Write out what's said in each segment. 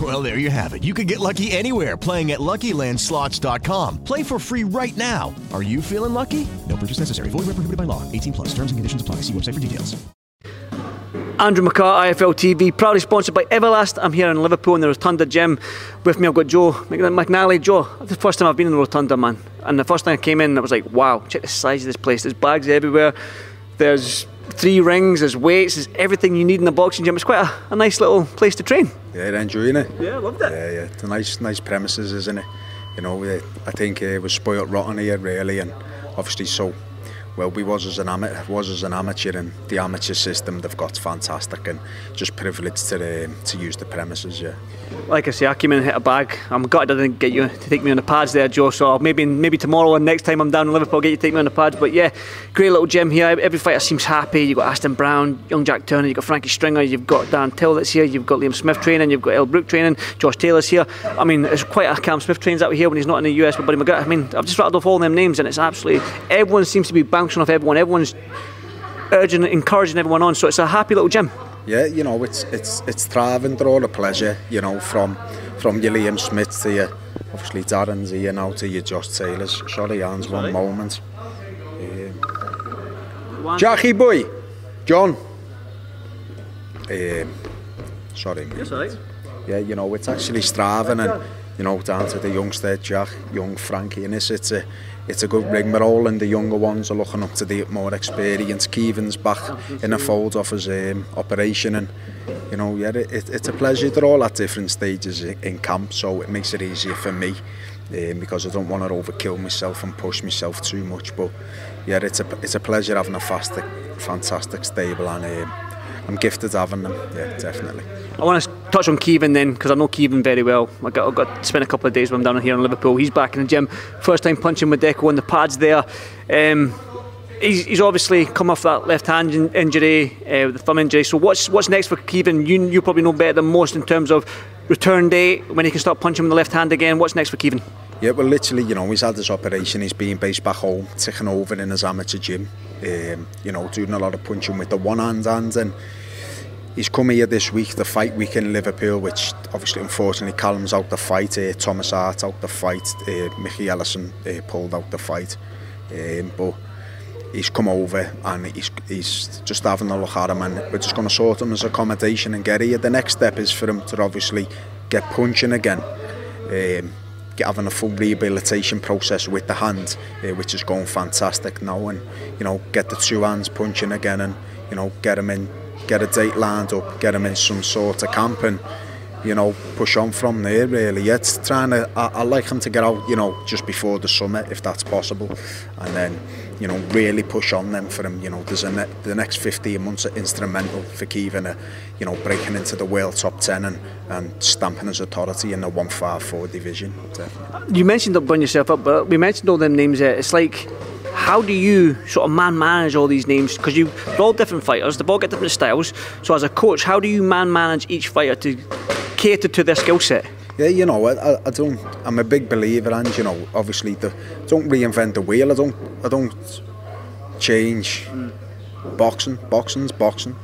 Well, there you have it. You can get lucky anywhere playing at LuckyLandSlots.com. Play for free right now. Are you feeling lucky? No purchase necessary. Void where prohibited by law. 18 plus. Terms and conditions apply. See website for details. Andrew McCart, IFL TV, proudly sponsored by Everlast. I'm here in Liverpool in the Rotunda Gym. With me, I've got Joe McNally. Joe, the first time I've been in the Rotunda, man. And the first time I came in, I was like, wow, check the size of this place. There's bags everywhere. There's three rings, there's weights, there's everything you need in the boxing gym. It's quite a, a nice little place to train. Yeah, enjoying it. Yeah, I loved it. Yeah, yeah. It's a nice, nice premises, isn't it? You know, I think uh, it was spoilt rotten here, really, and obviously so well we was as an amateur was as an amateur and the amateur system. They've got fantastic and just privileged to uh, to use the premises yeah. Like I say I came in and hit a bag. I'm gutted I didn't get you to take me on the pads there Joe so maybe maybe tomorrow and next time I'm down in Liverpool I'll get you to take me on the pads. But yeah great little gym here. Every fighter seems happy. You've got Aston Brown young Jack Turner you've got Frankie Stringer you've got Dan Till that's here you've got Liam Smith training you've got Kel Brook training Josh Taylor's here. I mean it's quite a Cam Smith trains out here when he's not in the US with Buddy McGirt I mean I've just rattled off all them names and it's absolutely everyone seems to be bouncing off everyone everyone's urging, encouraging everyone on. So it's a happy little gym. Yeah, you know, it's it's it's thriving. They're all a pleasure. You know, from from your Liam Smith to your obviously Darren's here now to your Josh Taylor's. Sorry, hands one moment. Um, Jackie boy, John. Um, sorry, mate. Yes, right. Yeah, you know, it's actually striving and you know down to the youngster Jack, young Frankie, and it's it's a it's a good ring, but all the younger ones are looking up to the more experienced Keevan's back in a fold off his um, operation, and you know, yeah, it, it, it's a pleasure. They're all at different stages in camp, so it makes it easier for me um, because I don't want to overkill myself and push myself too much. But yeah, it's a it's a pleasure having a fast, fantastic stable and. Um, I'm gifted having them yeah definitely I want to touch on Kevin then because I know Kevin very well. I got, I got to spend a couple of days with him down here in Liverpool. He's back in the gym, first time punching with Deco on the pads there. Um, he's, he's obviously come off that left hand in, injury, uh, the thumb injury. So what's what's next for Kevin? You you probably know better than most in terms of return date when he can start punching with the left hand again. What's next for Keevan? Yeah, well, literally, you know, he's had this operation. He's being based back home, taking over in his amateur gym. Um, you know, doing a lot of punching with the one hand hands and he's come here this week, the fight week in Liverpool, which obviously, unfortunately, Callum's out the fight, uh, Thomas Hart out the fight, uh, Mickey Ellison uh, pulled out the fight. Um, but he's come over and he's, he's just having a look at him and we're just going to sort him his accommodation and get here. The next step is for him to obviously get punching again. Um, having a full rehabilitation process with the hand, uh, which is going fantastic now, and you know get the two hands punching again, and you know get him in get a date lined up, get him in some sort of camp and, you know, push on from there really. It's trying to, I, I like him to get out, you know, just before the summer if that's possible and then, you know, really push on them for him, you know, there's a ne the next 15 months are instrumental for Kevin, you know, breaking into the world top 10 and, and stamping his authority in the 154 division. Definitely. You mentioned up on yourself up, but we mentioned all them names there. It's like how do you sort of man manage all these names? Because you they're all different fighters, they've all get different styles. So as a coach, how do you man manage each fighter to cater to their skill set? Yeah, you know, I, I don't. I'm a big believer, and you know, obviously, the, don't reinvent the wheel. I don't. I don't change. Mm. boxing, boxing's boxing.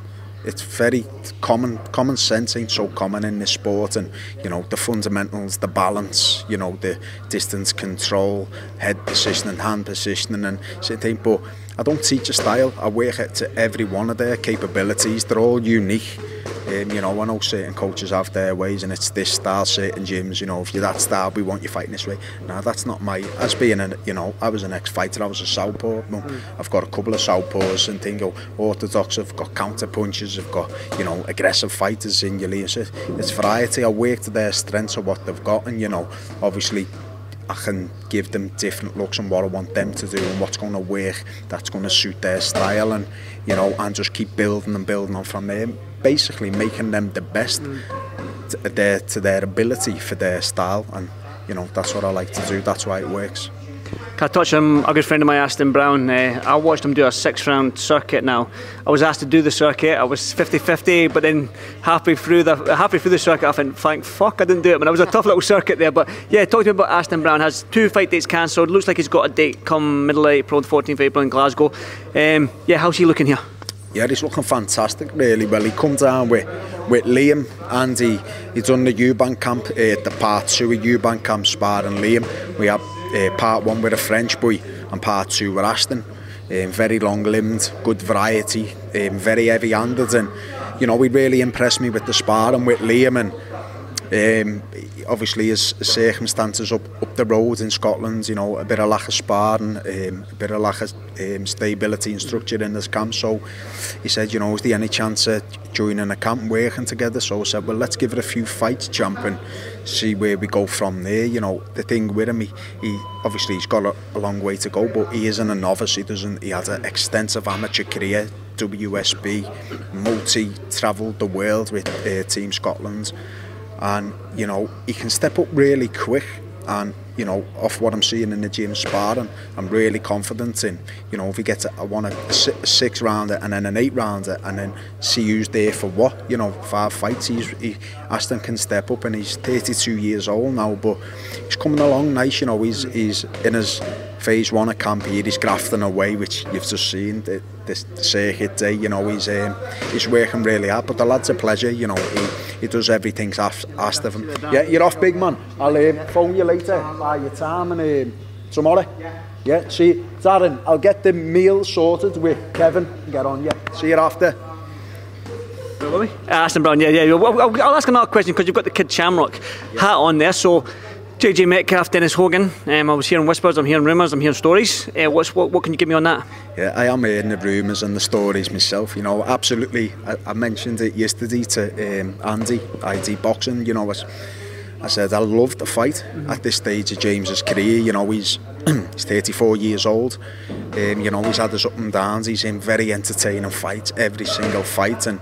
It's very common. Common sense ain't so common in this sport, and you know the fundamentals, the balance, you know the distance control, head positioning, hand positioning, and thing. But I don't teach a style. I work it to every one of their capabilities. They're all unique. Um, you know, I know certain coaches have their ways and it's this style, certain gyms, you know, if you're that style, we want you fighting this way. Now that's not my, as being, a, you know, I was an ex-fighter, I was a southpaw. Mm. I've got a couple of southpaws and things, orthodox, I've got counter punches, I've got, you know, aggressive fighters in your league. So it's variety. I work to their strengths of what they've got and, you know, obviously I can give them different looks on what I want them to do and what's going to work. That's going to suit their style and you know and just keep building and building on from there. Basically making them the best mm. to their to their ability for their style. And you know that's what I like to do. That's why it works. Can I touch him? a good friend of mine, Aston Brown? Uh, I watched him do a six round circuit now. I was asked to do the circuit, I was 50 50, but then halfway through the halfway through the circuit, I think, thank fuck I didn't do it. But it was a tough little circuit there. But yeah, talk to me about Aston Brown. Has two fight dates cancelled. Looks like he's got a date come middle of April, the 14th of April in Glasgow. Um, yeah, how's he looking here? Yeah, he's looking fantastic, really. Well, he come down with, with Liam and he, he done the Eubank camp, uh, the part two of Eubank camp, Spar and Liam. We had uh, part one with a French boy and part two with Aston. Um, very long-limbed, good variety, um, very heavy-handed, and you know, he really impressed me with the sparring with Liam and um, obviously his circumstances up, up the road in Scotland, you know, a bit of lack of sparring, um, a bit of lack of um, stability and structure in this camp. So he said, you know, is there any chance of joining a camp working together? So I said, well, let's give it a few fights, champ, and see where we go from there. You know, the thing with him, he, he obviously he's got a, a long way to go, but he isn't a novice. He doesn't. He has an extensive amateur career. WSB, multi travelled the world with uh, Team Scotland and you know he can step up really quick and you know off what I'm seeing in the gym sparring I'm really confident in you know if he gets a, want a, six rounder and then an eight rounder and then see who's there for what you know five fights he's he, Aston can step up and he's 32 years old now but he's coming along nice you know he's he's in his phase one of camp here he's grafting away which you've just seen this circuit day you know he's um, he's working really hard but the lad's a pleasure you know he, he does everything asked of him yeah you're off big man I'll uh, phone you later buy your time and uh, tomorrow yeah see Darren I'll get the meal sorted with Kevin get on yeah see you after uh, Aston Brown, yeah, yeah. I'll ask another question because you've got the Kid Shamrock yeah. hat on there. So, JJ Metcalf, Dennis Hogan. Um, I was hearing whispers, I'm hearing rumours, I'm hearing stories. Uh, what's, what, what can you give me on that? Yeah, I am hearing the rumours and the stories myself. You know, absolutely. I, I mentioned it yesterday to um, Andy, ID Boxing. You know, I, I said I love the fight at this stage of James's career. You know, he's he's 34 years old. Um, you know, he's had his up and downs. He's in very entertaining fights, every single fight. And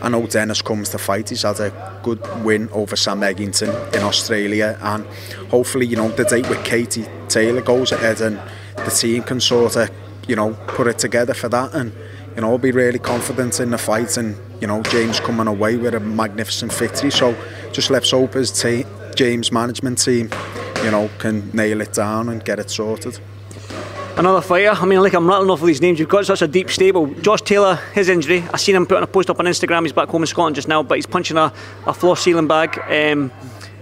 I know Dennis comes to fight. He's had a good win over Sam Eggington in Australia. And hopefully, you know, the date with Katie Taylor goes ahead and the team can sort of, you know, put it together for that. And, you know, be really confident in the fight. And, you know, James coming away with a magnificent victory. So just let's hope his team, James management team you know, can nail it down and get it sorted. Another fighter. I mean, like I'm rattling off all these names. You've got such a deep stable. Josh Taylor, his injury. I seen him putting a post up on Instagram. He's back home in Scotland just now, but he's punching a, a floor ceiling bag. Um,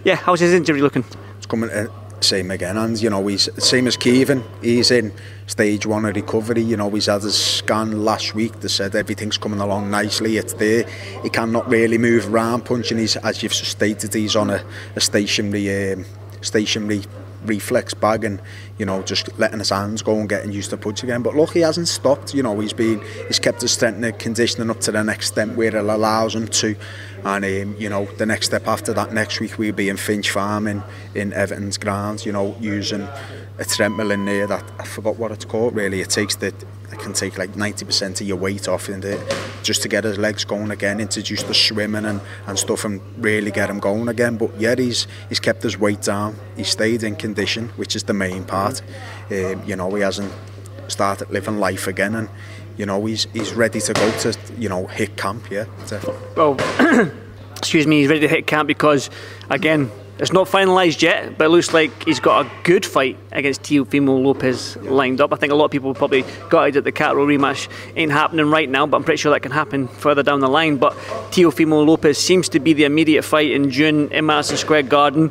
yeah, how's his injury looking? It's coming uh, same again, and you know he's same as Kevin. He's in stage one of recovery. You know he's had his scan last week. They said everything's coming along nicely. It's there. He cannot really move around punching. He's as you've stated, he's on a, a stationary. Um, stationary reflex bag and you know just letting his hands go and getting used to punch again. But look he hasn't stopped. You know he's been he's kept his strength and conditioning up to the next step where it allows him to. And um, you know the next step after that next week we'll be in Finch Farm in, in Everton's grounds you know using a treadmill in there that I forgot what it's called really. It takes the can take like 90% of your weight off in the, just to get his legs going again, introduce the swimming and, and stuff and really get him going again. But yeah, he's, he's kept his weight down. He stayed in condition, which is the main part. Um, you know, he hasn't started living life again and, you know, he's, he's ready to go to, you know, hit camp, yeah. Well, excuse me, he's ready to hit camp because, again, It's not finalised yet, but it looks like he's got a good fight against Teofimo Lopez lined up. I think a lot of people probably got it that the Catterall rematch ain't happening right now, but I'm pretty sure that can happen further down the line. But Teofimo Lopez seems to be the immediate fight in June in Madison Square Garden.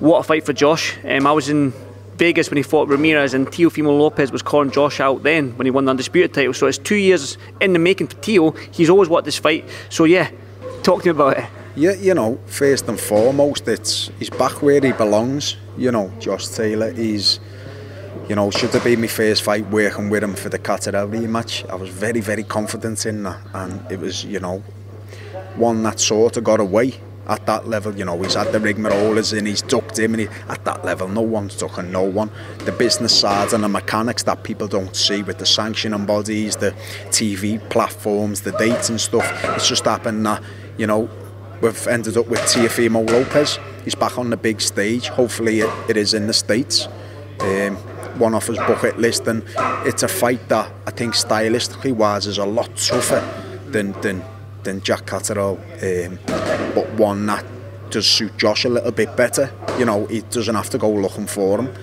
What a fight for Josh. Um, I was in Vegas when he fought Ramirez, and Teofimo Lopez was calling Josh out then when he won the undisputed title. So it's two years in the making for Teo. He's always wanted this fight. So yeah, talk to me about it. Yeah, you know, first and foremost, it's he's back where he belongs. You know, Josh Taylor. He's, you know, should have been my first fight working with him for the Catterall rematch. I was very, very confident in that, and it was, you know, one that sort of got away at that level. You know, he's had the rigmaroles in, he's ducked him, and he, at that level, no one's ducking no one. The business side and the mechanics that people don't see with the sanctioning bodies, the TV platforms, the dates and stuff. It's just happened that, you know, we've ended up with Teofimo Lopez. He's back on the big stage. Hopefully, it, it is in the States. Um, one off his bucket list, and it's a fight that I think stylistically wise is a lot tougher than than than Jack Catterall, um, but one that does suit Josh a little bit better. You know, he doesn't have to go looking for him.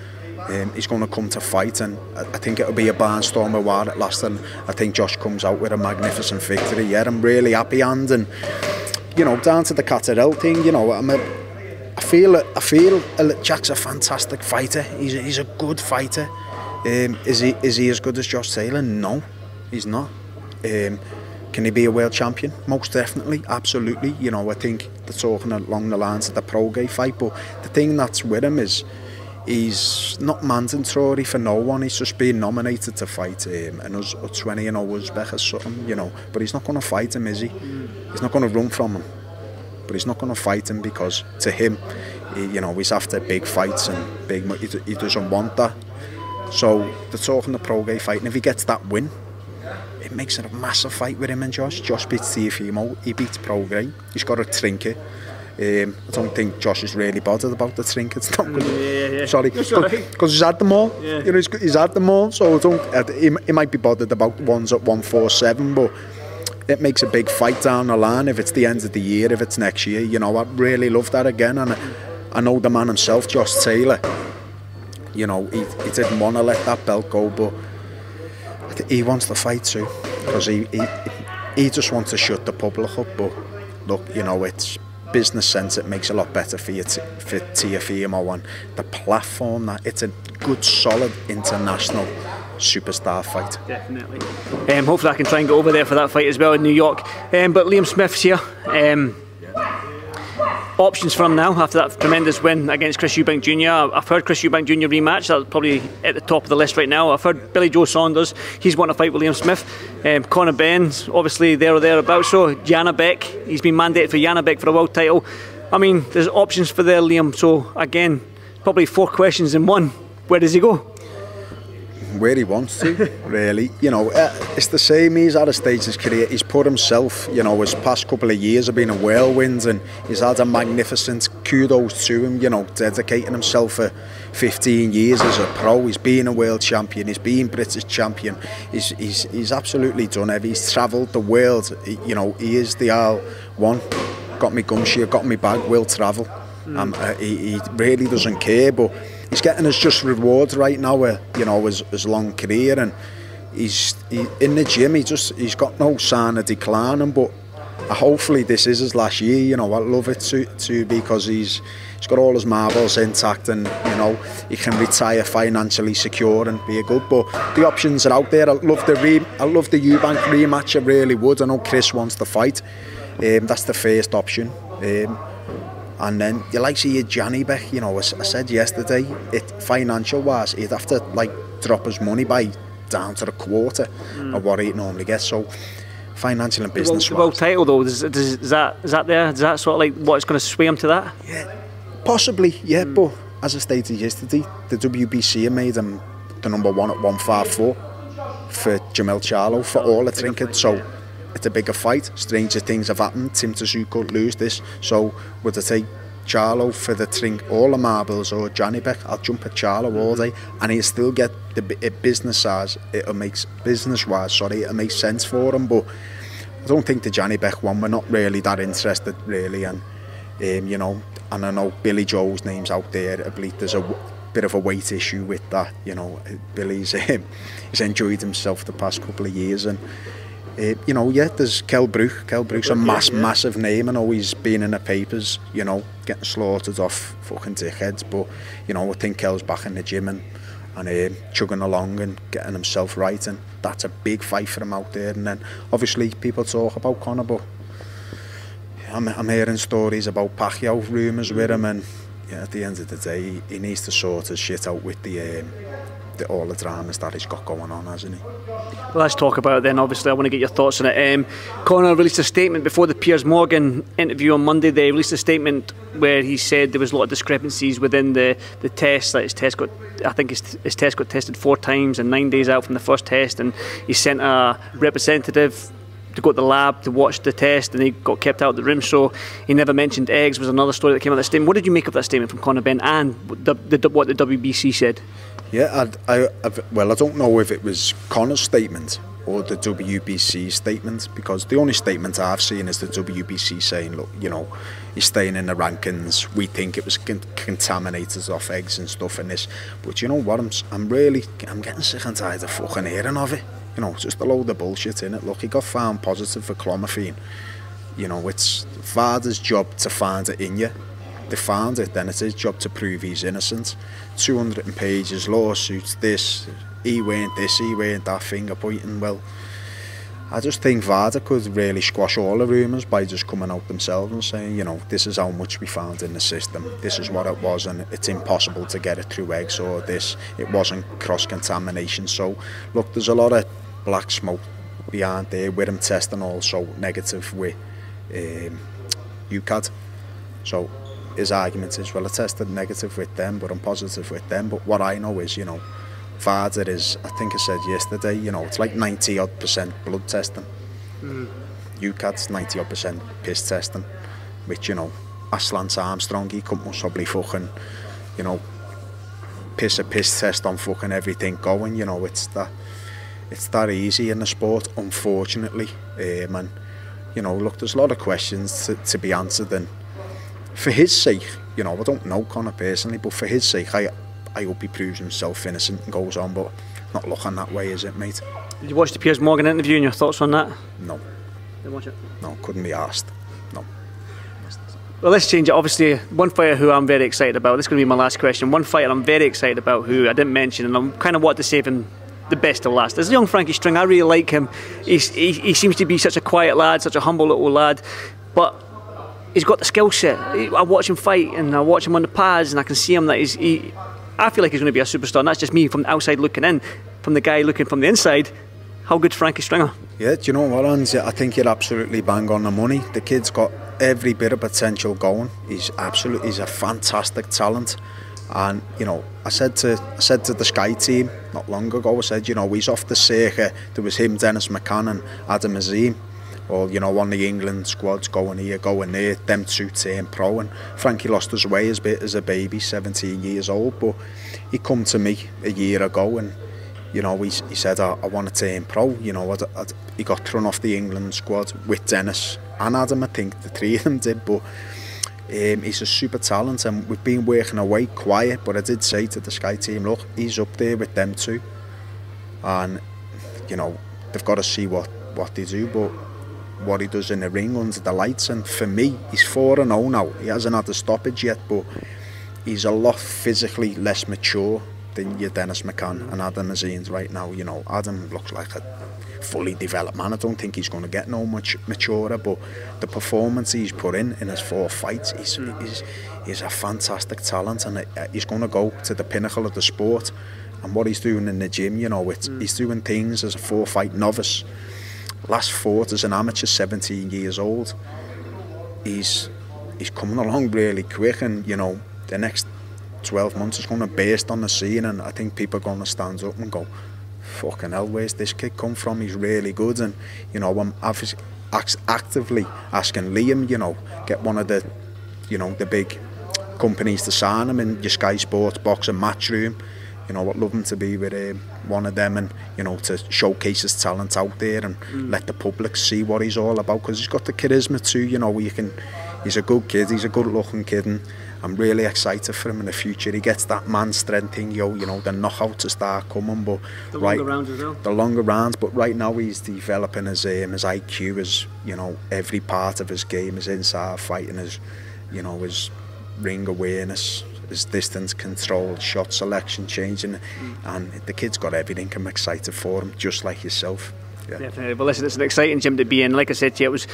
Um, he's going to come to fight, and I, think it'll be a barnstormer war at last. And I think Josh comes out with a magnificent victory. Yeah, I'm really happy, and and you know, down to the Catterall thing. You know, I'm a, I feel I feel Jack's a fantastic fighter. He's a, he's a good fighter. Um, is he is he as good as Josh Taylor? No, he's not. Um, can he be a world champion? Most definitely, absolutely. You know, I think they're talking along the lines of the Prograis fight, but the thing that's with him is he's not mandatory for no one. He's just being nominated to fight him, and us, us 20 and Uzbek or something, you know. But he's not going to fight him, is he? He's not going to run from him. But he's not going to fight him because to him, he, you know, he's after big fights and big. He, he doesn't want that. So they're talking the Prograis fight, and if he gets that win, it makes it a massive fight with him and Josh. Josh beats Teofimo, he beats Prograis. He's got a trinket. Um, I don't think Josh is really bothered about the trinkets. Not good. Yeah, yeah. Sorry, because he's had them all. Yeah. You know, he's, he's had them all. So I don't. He, he might be bothered about ones at one four seven, but it makes a big fight down the line. If it's the end of the year, if it's next year, you know, I'd really love that again. And I, I know the man himself, Josh Taylor. You know, he, he didn't want to let that belt go, but he wants the fight too, because he, he he just wants to shut the public up. But look, you know, it's business sense. It makes a lot better for you to, for Teofimo and the platform that it's a good, solid international superstar fight. Definitely. Um, hopefully, I can try and get over there for that fight as well in New York. Um, but Liam Smith's here. Um, options for him now after that tremendous win against Chris Eubank Jr. I've heard Chris Eubank Jr. rematch. That's probably at the top of the list right now. I've heard Billy Joe Saunders. He's wanting to fight with Liam Smith. Um, Conor Benn's obviously there or thereabouts. So Janibek. He's been mandated for Janibek for a world title. I mean, there's options for there, Liam. So again, probably four questions in one. Where does he go? Where he wants to, really. You know, uh, it's the same. He's at a stage in his career. He's put himself, you know, his past couple of years have been a whirlwind and he's had a magnificent kudos to him, you know, dedicating himself for 15 years as a pro. He's been a world champion. He's been British champion. He's, he's, he's absolutely done it. He's travelled the world. He, you know, he is the R1. Got me gumshoe, got me bag, will travel. Um, uh, he, he really doesn't care, but he's getting his just rewards right now with you know his, his long career. And he's he, in the gym he just he's got no sign of declining but uh, hopefully this is his last year you know. I love it to, to because he's he's got all his marbles intact and you know he can retire financially secure and be a good but the options are out there. I love the re, I love the Eubank rematch I really would. I know Chris wants to fight. Um, that's the first option. Um, and then you like see your Janibek, you know, I, I said yesterday, it financial wise, he'd have to like drop his money by down to a quarter Mm. of what he normally gets. So financial and The world, business the world title though, is, is, that is that there? Is that sort of like what's going to sway him to that? Yeah, possibly, yeah. Hmm. But as I stated yesterday, the WBC have made him the number one at 154 for Jermell Charlo for all the trinkets. So it's a bigger fight. Stranger things have happened. Tim Tszyu could lose this. So would I take Charlo for the trink, all the marbles, or Janibek? I'll jump at Charlo all day, and he'll still get the it business size. It'll make business wise. Sorry, it'll make sense for him. But I don't think the Janibek one. We're not really that interested, really, and um, you know, and I know Billy Joe's name's out there. I believe there's a bit of a weight issue with that. You know, Billy's um, he's enjoyed himself the past couple of years, and uh, you know, yeah, there's Kel Brook. Kel Brook's a mass, yeah, yeah. massive name and always been in the papers, you know, getting slaughtered off fucking dickheads. But, you know, I think Kel's back in the gym and, and uh, chugging along and getting himself right. And that's a big fight for him out there. And then obviously people talk about Conor, but I'm, I'm hearing stories about Pacquiao rumours with him. And yeah, at the end of the day, he, he needs to sort his shit out with the. Um, the all the dramas that he's got going on, hasn't he? Well, let's talk about it then. Obviously, I want to get your thoughts on it. Um, Conor released a statement before the Piers Morgan interview on Monday. They released a statement where he said there was a lot of discrepancies within the, the test. That his test got, I think his, his test got tested four times and nine days out from the first test, and he sent a representative to go to the lab to watch the test, and he got kept out of the room. So he never mentioned eggs. Was another story that came out of that statement. What did you make of that statement from Conor Benn and the, the, what the WBC said? Yeah, I, I've, well, I don't know if it was Conor's statement or the WBC statement because the only statement I've seen is the WBC saying, look, you know, he's staying in the rankings. We think it was con- contaminated off eggs and stuff in this. But you know what? I'm, I'm really, I'm getting sick and tired of fucking hearing of it. You know, just a load of bullshit in it. Look, he got found positive for clomiphene. You know, it's father's job to find it in you. They found it, then it's his job to prove he's innocent. 200 pages, lawsuits, this, he weren't this, he weren't that, finger pointing. Well, I just think VADA could really squash all the rumours by just coming out themselves and saying, you know, this is how much we found in the system, this is what it was, and it's impossible to get it through eggs, or this, it wasn't cross contamination. So, look, there's a lot of black smoke behind there with him testing also negative with um, UKAD. So, his argument is, well, I tested negative with them, but I'm positive with them. But what I know is, you know, VADA is, I think I said yesterday, you know, it's like 90 odd percent blood testing. Mm. UKAD's 90 odd percent piss testing, which, you know, Aslan Armstrong, he couldn't possibly fucking, you know, piss a piss test on fucking everything going, you know, it's that, it's that easy in the sport, unfortunately. Um, and, you know, look, there's a lot of questions to, to be answered and for his sake, you know, I don't know Conor personally, but for his sake, I, I hope he proves himself innocent and goes on, but not looking that way, is it, mate? Did you watch the Piers Morgan interview and your thoughts on that? No. Didn't watch it? No, couldn't be asked. No. Well, let's change it. Obviously, one fighter who I'm very excited about. This is going to be my last question. One fighter I'm very excited about who I didn't mention, and I'm kind of want to save him the best to last. There's young Frankie String. I really like him. He's, he, he seems to be such a quiet lad, such a humble little lad, but he's got the skill set. I watch him fight, and I watch him on the pads, and I can see him that he's. He, I feel like he's going to be a superstar, and that's just me from the outside looking in. From the guy looking from the inside, how good's Frankie Stringer? Yeah, do you know what? I think you're absolutely bang on the money. The kid's got every bit of potential going. He's absolutely, he's a fantastic talent. And you know, I said to I said to the Sky team not long ago. I said, you know, he's off the circuit. There was him, Dennis McCann, and Adam Azim. or you know one of the England squads going here, going there, them two turn pro. And Frankie lost his way as bit as a baby, 17 years old, but he come to me a year ago and you know he, he said I, I want to turn pro. You know I'd, I'd, he got thrown off the England squad with Dennis and Adam. I think the three of them did, but. Um, he's a super talent and we've been working away quiet but I did say to the Sky team look he's up there with them too and you know they've got to see what what they do but what he does in the ring under the lights and for me he's 4 and 0 now he hasn't had a stoppage yet but he's a lot physically less mature than your Dennis McCann. And Adam Azim's right now you know Adam looks like a fully developed man. I don't think he's going to get no much maturer but the performance he's put in in his four fights he's, he's, he's a fantastic talent. And he's going to go to the pinnacle of the sport. And what he's doing in the gym you know it's, mm. he's doing things as a four fight novice last fought as an amateur 17 years old. He's he's coming along really quick and you know the next 12 months is going to burst on the scene and I think people are going to stand up and go fucking hell where's this kid come from? He's really good. And you know I'm actively asking Liam you know get one of the you know the big companies to sign him in your Sky Sports box and you know, I'd love him to be with um, one of them and, you know, to showcase his talent out there and mm. let the public see what he's all about because he's got the charisma too, you know, you can he's a good kid. He's a good-looking kid, and I'm really excited for him in the future. He gets that man strength thing, yo. You know, the knockout to start coming, but The right, longer rounds as well. the longer rounds. But right now, he's developing his um, his IQ, his you know every part of his game, his inside fighting, his you know his ring awareness, his distance control, shot selection, changing, and the kid's got everything. I'm excited for him, just like yourself. Yeah. Definitely. But listen, it's an exciting gym to be in. Like I said to you, it was.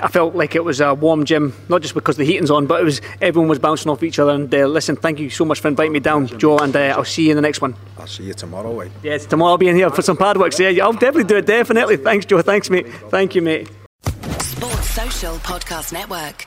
I felt like it was a warm gym, not just because the heating's on, but it was everyone was bouncing off each other. And uh, listen, thank you so much for inviting me down, Joe, and uh, I'll see you in the next one. I'll see you tomorrow. Eh? Yes, tomorrow I'll be in here for some pad work. So yeah, I'll definitely do it. Definitely. Thanks, Joe. Thanks, mate. Thank you, mate. Sports Social Podcast Network.